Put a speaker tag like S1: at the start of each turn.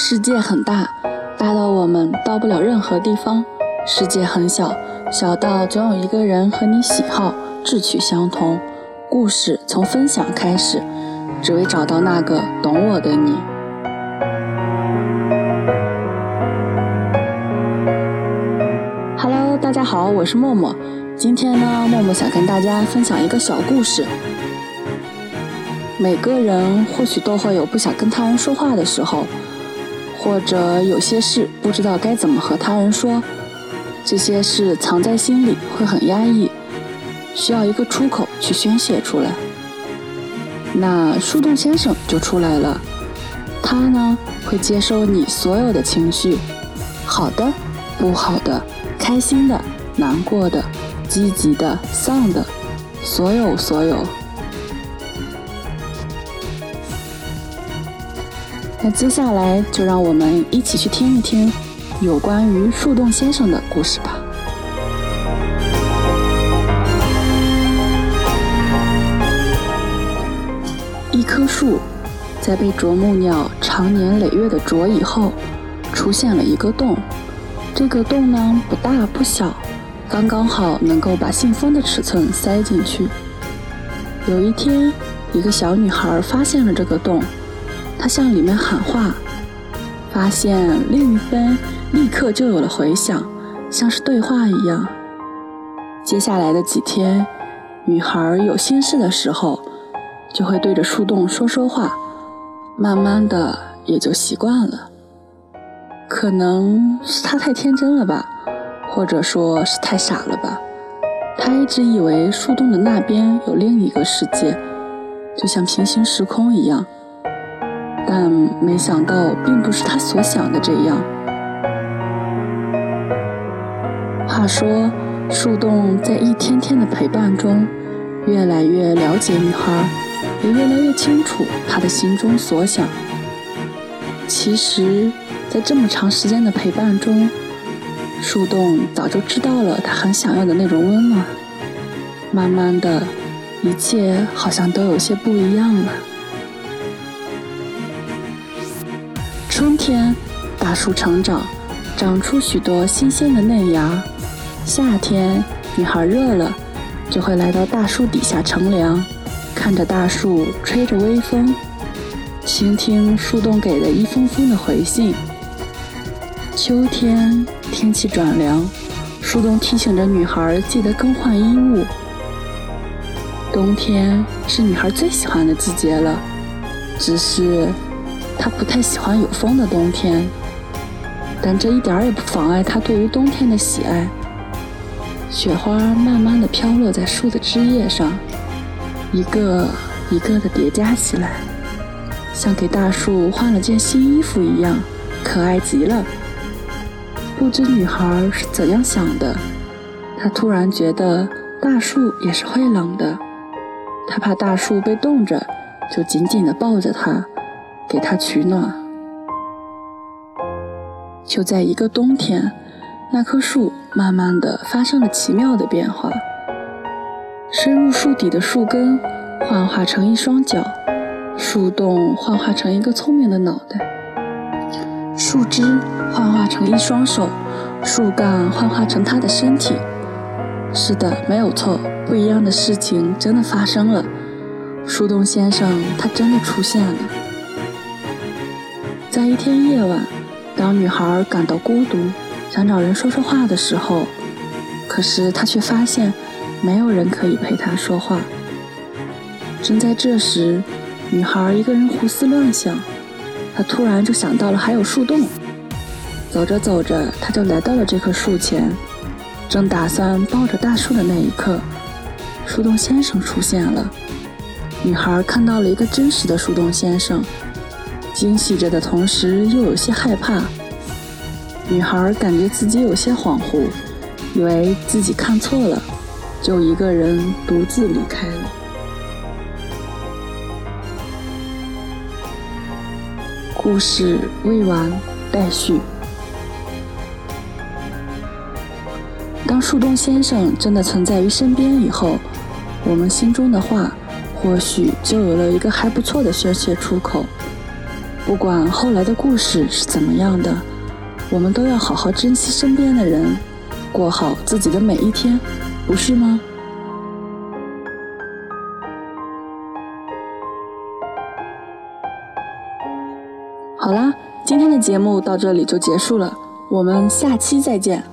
S1: 世界很大，大到我们到不了任何地方；世界很小，小到总有一个人和你喜好、志趣相同。故事从分享开始，只为找到那个懂我的你。Hello，大家好，我是默默。今天呢，默默想跟大家分享一个小故事。每个人或许都会有不想跟他人说话的时候。或者有些事不知道该怎么和他人说，这些事藏在心里会很压抑，需要一个出口去宣泄出来。那树洞先生就出来了，他呢会接收你所有的情绪，好的、不好的、开心的、难过的、积极的、丧的，所有所有。那接下来就让我们一起去听一听有关于树洞先生的故事吧。一棵树在被啄木鸟长年累月的啄以后，出现了一个洞。这个洞呢不大不小，刚刚好能够把信封的尺寸塞进去。有一天，一个小女孩发现了这个洞。他向里面喊话，发现另一边立刻就有了回响，像是对话一样。接下来的几天，女孩有心事的时候，就会对着树洞说说话，慢慢的也就习惯了。可能是她太天真了吧，或者说是太傻了吧。她一直以为树洞的那边有另一个世界，就像平行时空一样。但没想到，并不是他所想的这样。话说，树洞在一天天的陪伴中，越来越了解女孩，也越来越清楚她的心中所想。其实，在这么长时间的陪伴中，树洞早就知道了她很想要的那种温暖。慢慢的，一切好像都有些不一样了。天，大树成长，长出许多新鲜的嫩芽。夏天，女孩热了，就会来到大树底下乘凉，看着大树吹着微风，倾听树洞给的一封封的回信。秋天，天气转凉，树洞提醒着女孩记得更换衣物。冬天是女孩最喜欢的季节了，只是。他不太喜欢有风的冬天，但这一点儿也不妨碍他对于冬天的喜爱。雪花慢慢的飘落在树的枝叶上，一个一个的叠加起来，像给大树换了件新衣服一样，可爱极了。不知女孩是怎样想的，她突然觉得大树也是会冷的，她怕大树被冻着，就紧紧地抱着它。给它取暖。就在一个冬天，那棵树慢慢的发生了奇妙的变化。深入树底的树根幻化成一双脚，树洞幻化成一个聪明的脑袋，树枝幻化成一双手，树干幻化成它的身体。是的，没有错，不一样的事情真的发生了。树洞先生，他真的出现了。在一天夜晚，当女孩感到孤独，想找人说说话的时候，可是她却发现没有人可以陪她说话。正在这时，女孩一个人胡思乱想，她突然就想到了还有树洞。走着走着，她就来到了这棵树前，正打算抱着大树的那一刻，树洞先生出现了。女孩看到了一个真实的树洞先生。惊喜着的同时，又有些害怕。女孩感觉自己有些恍惚，以为自己看错了，就一个人独自离开了。故事未完待续。当树洞先生真的存在于身边以后，我们心中的话，或许就有了一个还不错的宣泄出口。不管后来的故事是怎么样的，我们都要好好珍惜身边的人，过好自己的每一天，不是吗？好啦，今天的节目到这里就结束了，我们下期再见。